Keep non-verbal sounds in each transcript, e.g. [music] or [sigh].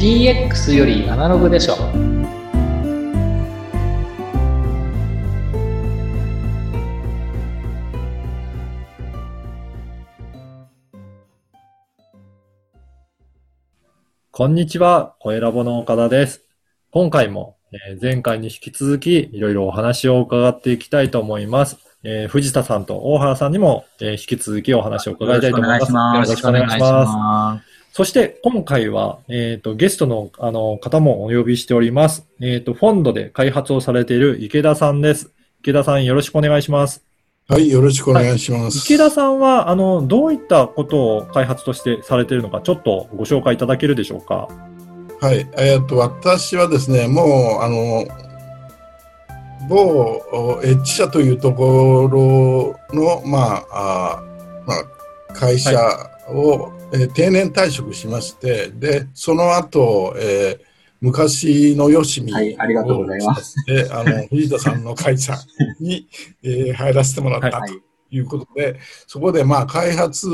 DX よりアナログでしょこんにちは、声ラボの岡田です。今回も、えー前回に引き続き、いろいろお話を伺っていきたいと思います。えー藤田さんと大原さんにも、えー引き続きお話を伺いたいと思います。よろしくお願いします。そして、今回は、えっ、と、ゲストの、あの、方もお呼びしております。えっ、と、フォンドで開発をされている池田さんです。池田さん、よろしくお願いします。はい、よろしくお願いします。池田さんは、あの、どういったことを開発としてされているのか、ちょっとご紹介いただけるでしょうか？はい、えっ、と、私はですね、もう、あの、某エッジ社というところの、まあ、あまあ、会社を、えー定年退職しまして、で、その後、えー昔のよしみをはいありがとうございますで、あの、藤田さんの会社に、[laughs] えー入らせてもらったはいということで、そこでまあ開発、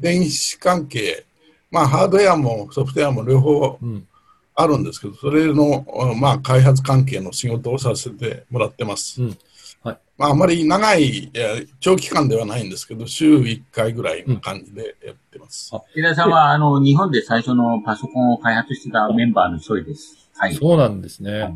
電子関係、まあハードウェアもソフトウェアも両方うん。あるんですけど、それのまあ開発関係の仕事をさせてもらってます。うんはいまああまり長い、えー長期間ではないんですけど、週1回ぐらいの感じでやってます。あ池田さんは、あの、日本で最初のパソコンを開発してたメンバーの一人です。はい。そうなんですね。はい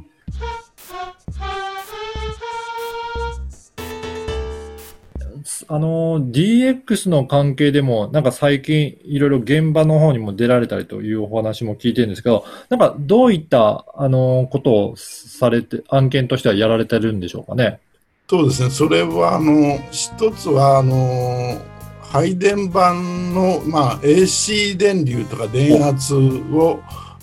あの、DX の関係でも、なんか最近いろいろ現場の方にも出られたりというお話も聞いてるんですけど、なんかどういった、あの、ことをされて、案件としてはやられてるんでしょうかね。そうですね、それはあの一つはあの配電盤の、まあ、AC 電流とか電圧を、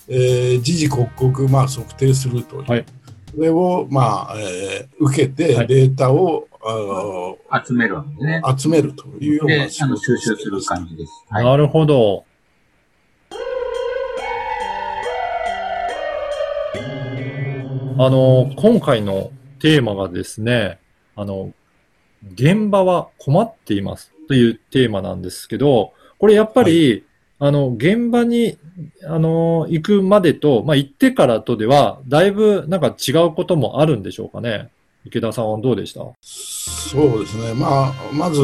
えー、時々刻々、まあ、測定するという、はいそれを、まあえー受けてはいデータを、あ集めるわけですね。ー集めるというようでな、仕あの、事収集する感じです。はい。なるほど。あの、今回のテーマがですね、あの、現場は困っていますというテーマなんですけど、これやっぱり、あの、現場に、あの、行くまでと、まあ、行ってからとでは、だいぶなんか違うこともあるんでしょうかね。池田さんはどうでした？そうですね、まあ、まず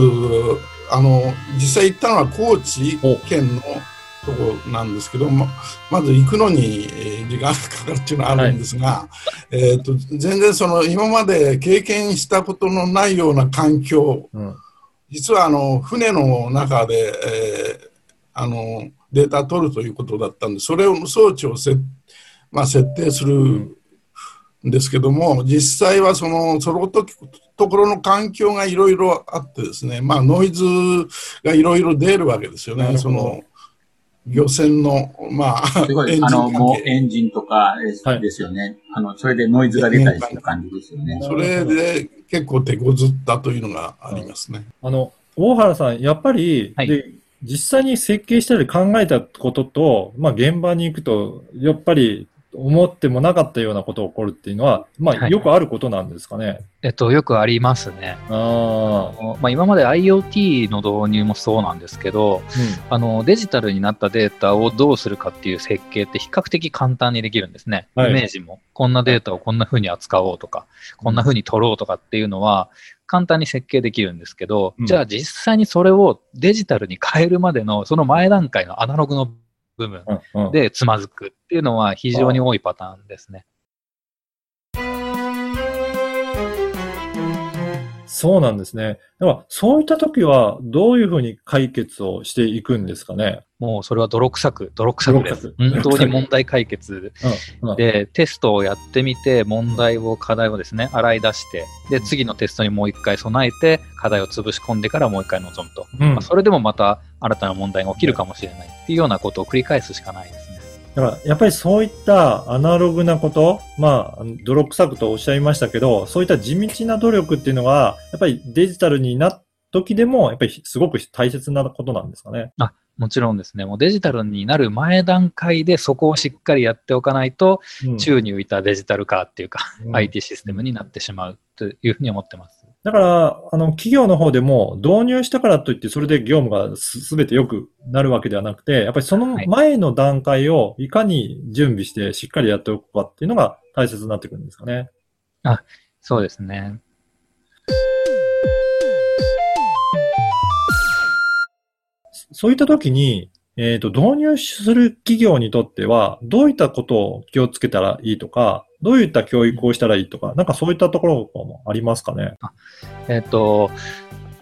あの実際行ったのは高知お県のとこなんですけどままず行くのにえー時間がかかるっていうのはあるんですが、えー、と全然その今まで経験したことのないような環境うん。実はあの船の中で、えーあのデータ取るということだったんでそれを装置をせ、まあ、設定するんですけども実際はそのその時ところの環境がいろいろあってですね、まあ、ノイズがいろいろ出るわけですよね。その漁船の、まあ、すごい、エンジンあの、もうエンジンとかです,、よね。あの、それでノイズが出たりする感じですよね。それで結構手こずったというのがありますね。あの、大原さん、やっぱり、はいで、実際に設計したり考えたことと、まあ現場に行くと、やっぱり思ってもなかったようなことが起こるっていうのは、まあはい。よくあることなんですかね。えっと、よくありますね。ああ、まあ、今まで IoT の導入もそうなんですけど、あのデジタルになったデータをどうするかっていう設計って比較的簡単にできるんですね。はい。イメージも、こんなデータをこんな風に扱おうとか、こんな風に取ろうとかっていうのは簡単に設計できるんですけど、うん。じゃあ実際にそれをデジタルに変えるまでのその前段階のアナログの部分でつまずくっていうのは非常に多いパターンですね。そうなんですね。だから、そういった時は、どういうふうに解決をしていくんですかね？もうそれは泥臭く、泥臭くです。本当に問題解決うんうんで、テストをやってみて、問題を、課題をですね、洗い出して、で、次のテストにもう一回備えて、課題を潰し込んでからもう一回臨むと。うんまあ、それでもまた新たな問題が起きるかもしれないっていうようなことを繰り返すしかないですね。だから、やっぱりそういったアナログなこと、まあ、泥臭くとおっしゃいましたけど、そういった地道な努力っていうのが、やっぱりデジタルになった時でも、やっぱりすごく大切なことなんですかね？もちろんですね、もうデジタルになる前段階でそこをしっかりやっておかないと、うん宙に浮いたデジタル化っていうか、うん IT システムになってしまうというふうに思ってます。だから、あの、企業の方でも導入したからといって、それで業務がすすべて良くなるわけではなくて、やっぱりそのはい前の段階をいかに準備してしっかりやっておくかっていうのが大切になってくるんですかね。そうですね。そういった時に、えっ、と、導入する企業にとっては、どういったことを気をつけたらいいとか、どういった教育をしたらいいとか、なんかそういったところもありますかね？えっ、と、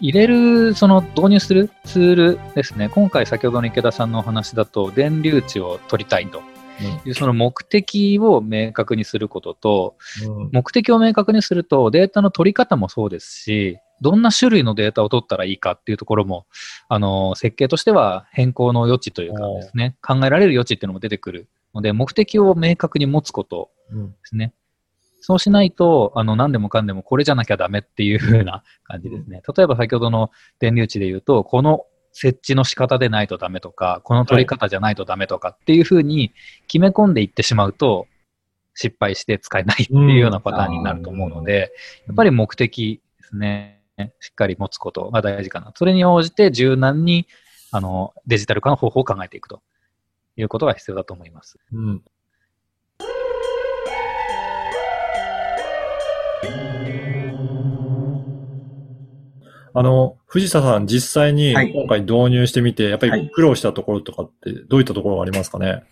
入れる、その導入するツールですね。今回先ほどの池田さんのお話だと、電流値を取りたいと。いう、その目的を明確にすることと、うん。目的を明確にすると、データの取り方もそうですし、どんな種類のデータを取ったらいいかっていうところも、あの、設計としては変更の余地というかですね、考えられる余地っていうのも出てくるので、目的を明確に持つことうんですね。そうしないと、あの、何でもかんでもこれじゃなきゃダメっていう風な感じですね。例えば先ほどの電流値で言うと、この設置の仕方でないとダメとか、この取り方じゃないとダメとかっていう風に決め込んでいってしまうと、失敗して使えないっていうようなパターンになると思うので、やっぱり目的ですね。しっかり持つことが大事かな。それに応じて柔軟に、あの、デジタル化の方法を考えていくということが必要だと思います。うん。あの、藤田さん、実際にはい今回導入してみて、やっぱりはい苦労したところとかって、どういったところがありますかね？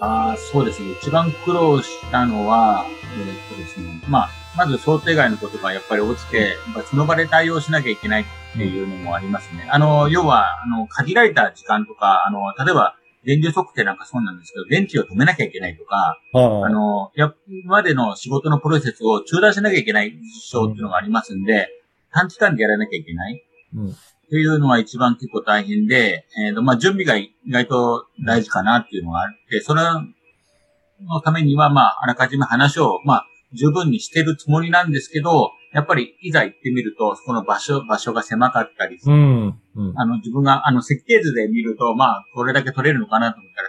あーそうですね。一番苦労したのは、えーっとですね、まあ、まず想定外のことがやっぱり起きて、やっぱその場で対応しなきゃいけないっていうのもありますね。あの、要は、あの、限られた時間とか、あの、例えば、電流測定なんかそうなんですけど、電池を止めなきゃいけないとか、あの、や今までの仕事のプロセスを中断しなきゃいけない事象っていうのがありますんで、短期間でやらなきゃいけない。うんっていうのは一番結構大変で、えーと、まあ、準備が意外と大事かなっていうのがあって、それのためには、まあ、あらかじめ話を、まあ、十分にしてるつもりなんですけど、やっぱりいざ行ってみると、そこの場所、場所が狭かったりするうん。うん。あの、自分が、あの、設計図で見ると、まあ、これだけ取れるのかなと思ったら、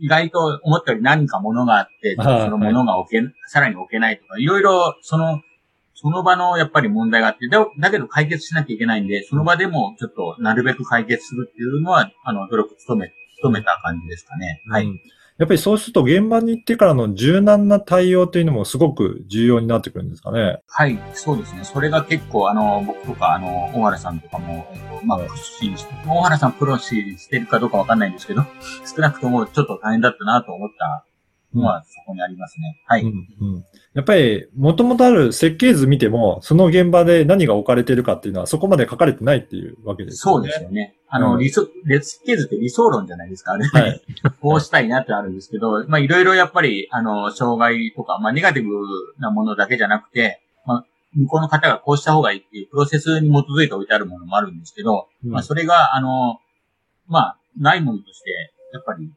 意外と思ったより何か物があって、はいその物が置け、さらに置けないとか、いろいろ、その、その場のやっぱり問題があって、だだけど解決しなきゃいけないんで、その場でもちょっとなるべく解決するっていうのは、あの、努力努め、努めた感じですかね。はい。うんやっぱりそうすると現場に行ってからの柔軟な対応というのもすごく重要になってくるんですかね。はい、そうですね。それが結構、あの、僕とか、あの、大原さんとかも、えっと、まあ、はいプロシーして、大原さんプロシーしてるかどうかわかんないんですけど、少なくともちょっと大変だったなと思ったのはそこにありますね。はい。うんうんやっぱり、もともとある設計図見ても、その現場で何が置かれてるかっていうのはそこまで書かれてないっていうわけですよね。そうですよね。あの、うん理想、設計図って理想論じゃないですか、あれ。はい。[laughs] こうしたいなってあるんですけど、まあいろいろやっぱり、あの、障害とか、まあネガティブなものだけじゃなくて、まあ、向こうの方がこうした方がいいっていうプロセスに基づいて置いてあるものもあるんですけど、うんまあそれが、あの、まあ、ないものとして、やっぱり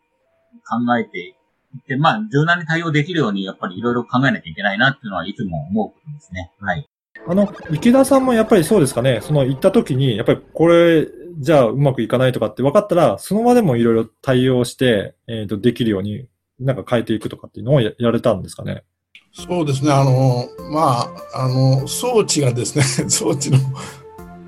考えていって、まあ柔軟に対応できるように、やっぱりいろいろ考えなきゃいけないなっていうのはいつも思うことですね。はい。あの、池田さんもやっぱりそうですかね。その行った時に、やっぱりこれ、じゃあうまくいかないとかって分かったら、その場でもいろいろ対応して、えっ、と、できるように、なんか変えていくとかっていうのをややられたんですかね。そうですね、あの、まあ、あの、装置がですね、[laughs] 装置の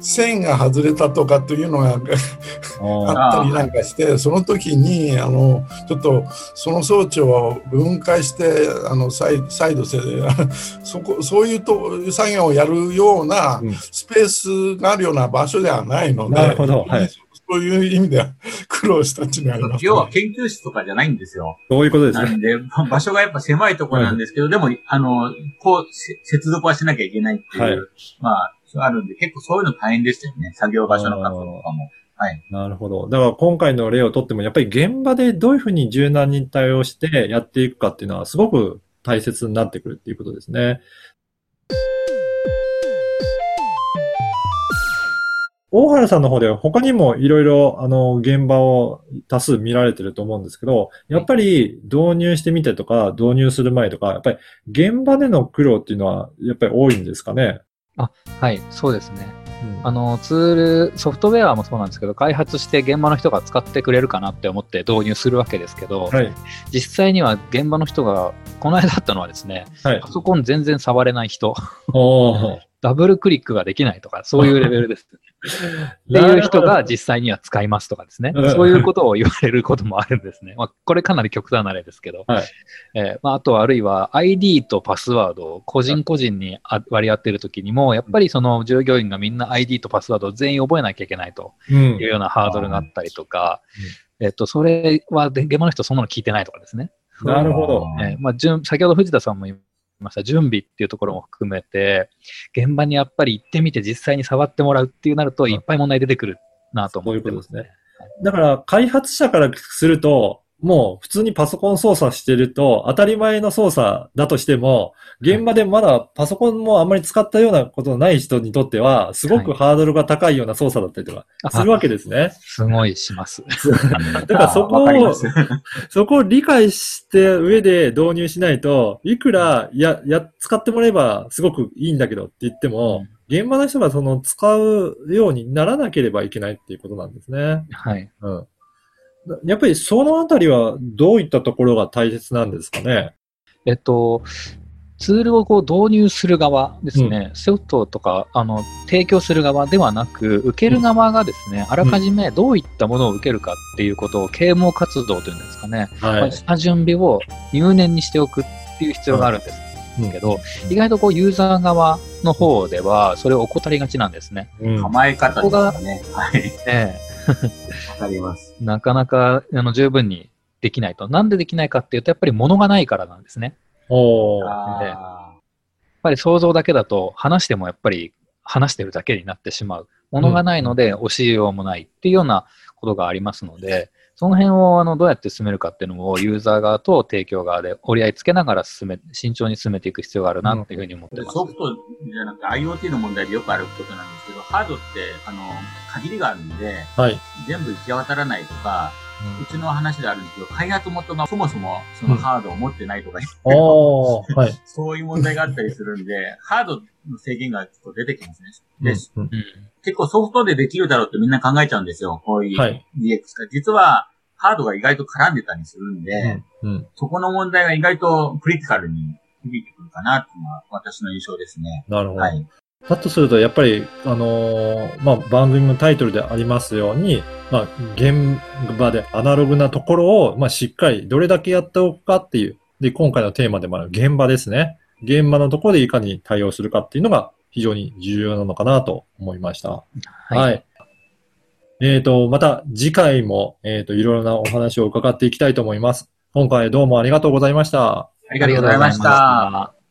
線が外れたとかというのがあったりなんかして、その時に、あの、ちょっとその装置を分解して、あの、再再度せ、[laughs] そこ、そういうと作業をやるようなうんスペースがあるような場所ではないので、なるほどはいそういう意味では [laughs] 苦労したっていうのがあります、ね。要は研究室とかじゃないんですよ。そういうことですね。なんで、まあ場所がやっぱ狭いところなんですけど、でも、あの、こう、せ接続はしなきゃいけないっていう、はいまあ、あるんで、結構そういうの大変でしたよね。作業場所の確保とかも。はい。なるほど。だから今回の例をとっても、やっぱり現場でどういうふうに柔軟に対応してやっていくかっていうのはすごく大切になってくるっていうことですね。大原さんの方では他にもいろいろあの現場を多数見られてると思うんですけど、やっぱり導入してみてとか導入する前とか、やっぱり現場での苦労っていうのはやっぱり多いんですかね？はい、そうですね。うんあの、ツール、ソフトウェアもそうなんですけど、開発して現場の人が使ってくれるかなって思って導入するわけですけど、はい。実際には現場の人が、この間あったのはですね、はい。パソコン全然触れない人ダブルクリックができないとか、そういうレベルです。っていう人が実際には使いますとかですねうん。そういうことを言われることもあるんですね。まあ、これかなり極端な例ですけど。はいえーまあ、あとはあるいは ID とパスワードを個人個人にあ割り当てるときにも、やっぱりその従業員がみんな ID とパスワードを全員覚えなきゃいけないとうんいうようなハードルがあったりとか、えっと、それはで現場の人そんなの聞いてないとかですね。なるほど。えーまあ、順先ほど藤田さんも言いました、準備っていうところも含めて、現場にやっぱり行ってみて実際に触ってもらうっていうなると、いっぱい問題出てくるなと思ってますそういうだから、開発者からすると、もう普通にパソコン操作してると、当たり前の操作だとしても、現場でまだパソコンもあんまり使ったようなことのない人にとっては、すごくハードルが高いような操作だったりとかあするわけですね。すごいします。[laughs] だからそこをそこを理解して上で導入しないと、いくら、や、や、使ってもらえばすごくいいんだけどって言っても、現場の人がその使うようにならなければいけないっていうことなんですね。はい。うん。やっぱりそのあたりはどういったところが大切なんですかね？えっと、ツールをこう導入する側ですね、ソフトとかあの提供する側ではなく、受ける側がですね、あらかじめどういったものを受けるかっていうことを啓蒙活動というんですかね、はい。下準備を入念にしておくっていう必要があるんですうんけど、意外とこうユーザー側の方ではそれを怠りがちなんですね。うん構え方ですよね。はい。えわかります。えなかなかあの十分にできないと。なんでできないかっていうと、やっぱり物がないからなんですね。おやっぱり想像だけだと話してもやっぱり話してるだけになってしまう。物がないので教えようもないっていうようなことがありますので、その辺をあのどうやって進めるかっていうのをユーザー側と提供側で折り合いつけながら進め、慎重に進めていく必要があるなっていうふうに思ってます。ソフトじゃなくて IoT の問題でよくあることなんですけど、ハードって、あの、限りがあるんで、はい。全部行き渡らないとか、うちの話であるんですけど、開発元がそもそもそのハードを持ってないとか、おー、はい。[laughs] そういう問題があったりするんで、ハードの制限が結構出てきますね。で、うんうん結構ソフトでできるだろうってみんな考えちゃうんですよ。こういうはい DX が。実は、ハードが意外と絡んでたりするんで、うんうんそこの問題が意外とクリティカルに響いてくるかなっていうのは私の印象ですね。なるほど。はい。だとすると、やっぱり、あのーまあ、番組のタイトルでありますように、まあ、現場でアナログなところを、まあ、しっかりどれだけやっておくかっていう、で、今回のテーマでもある現場ですね。現場のところでいかに対応するかっていうのが非常に重要なのかなと思いました。はい。はい。えっ、と、また次回も、えっ、と、いろいろなお話を伺っていきたいと思います。今回どうも。ありがとうございました。ありがとうございました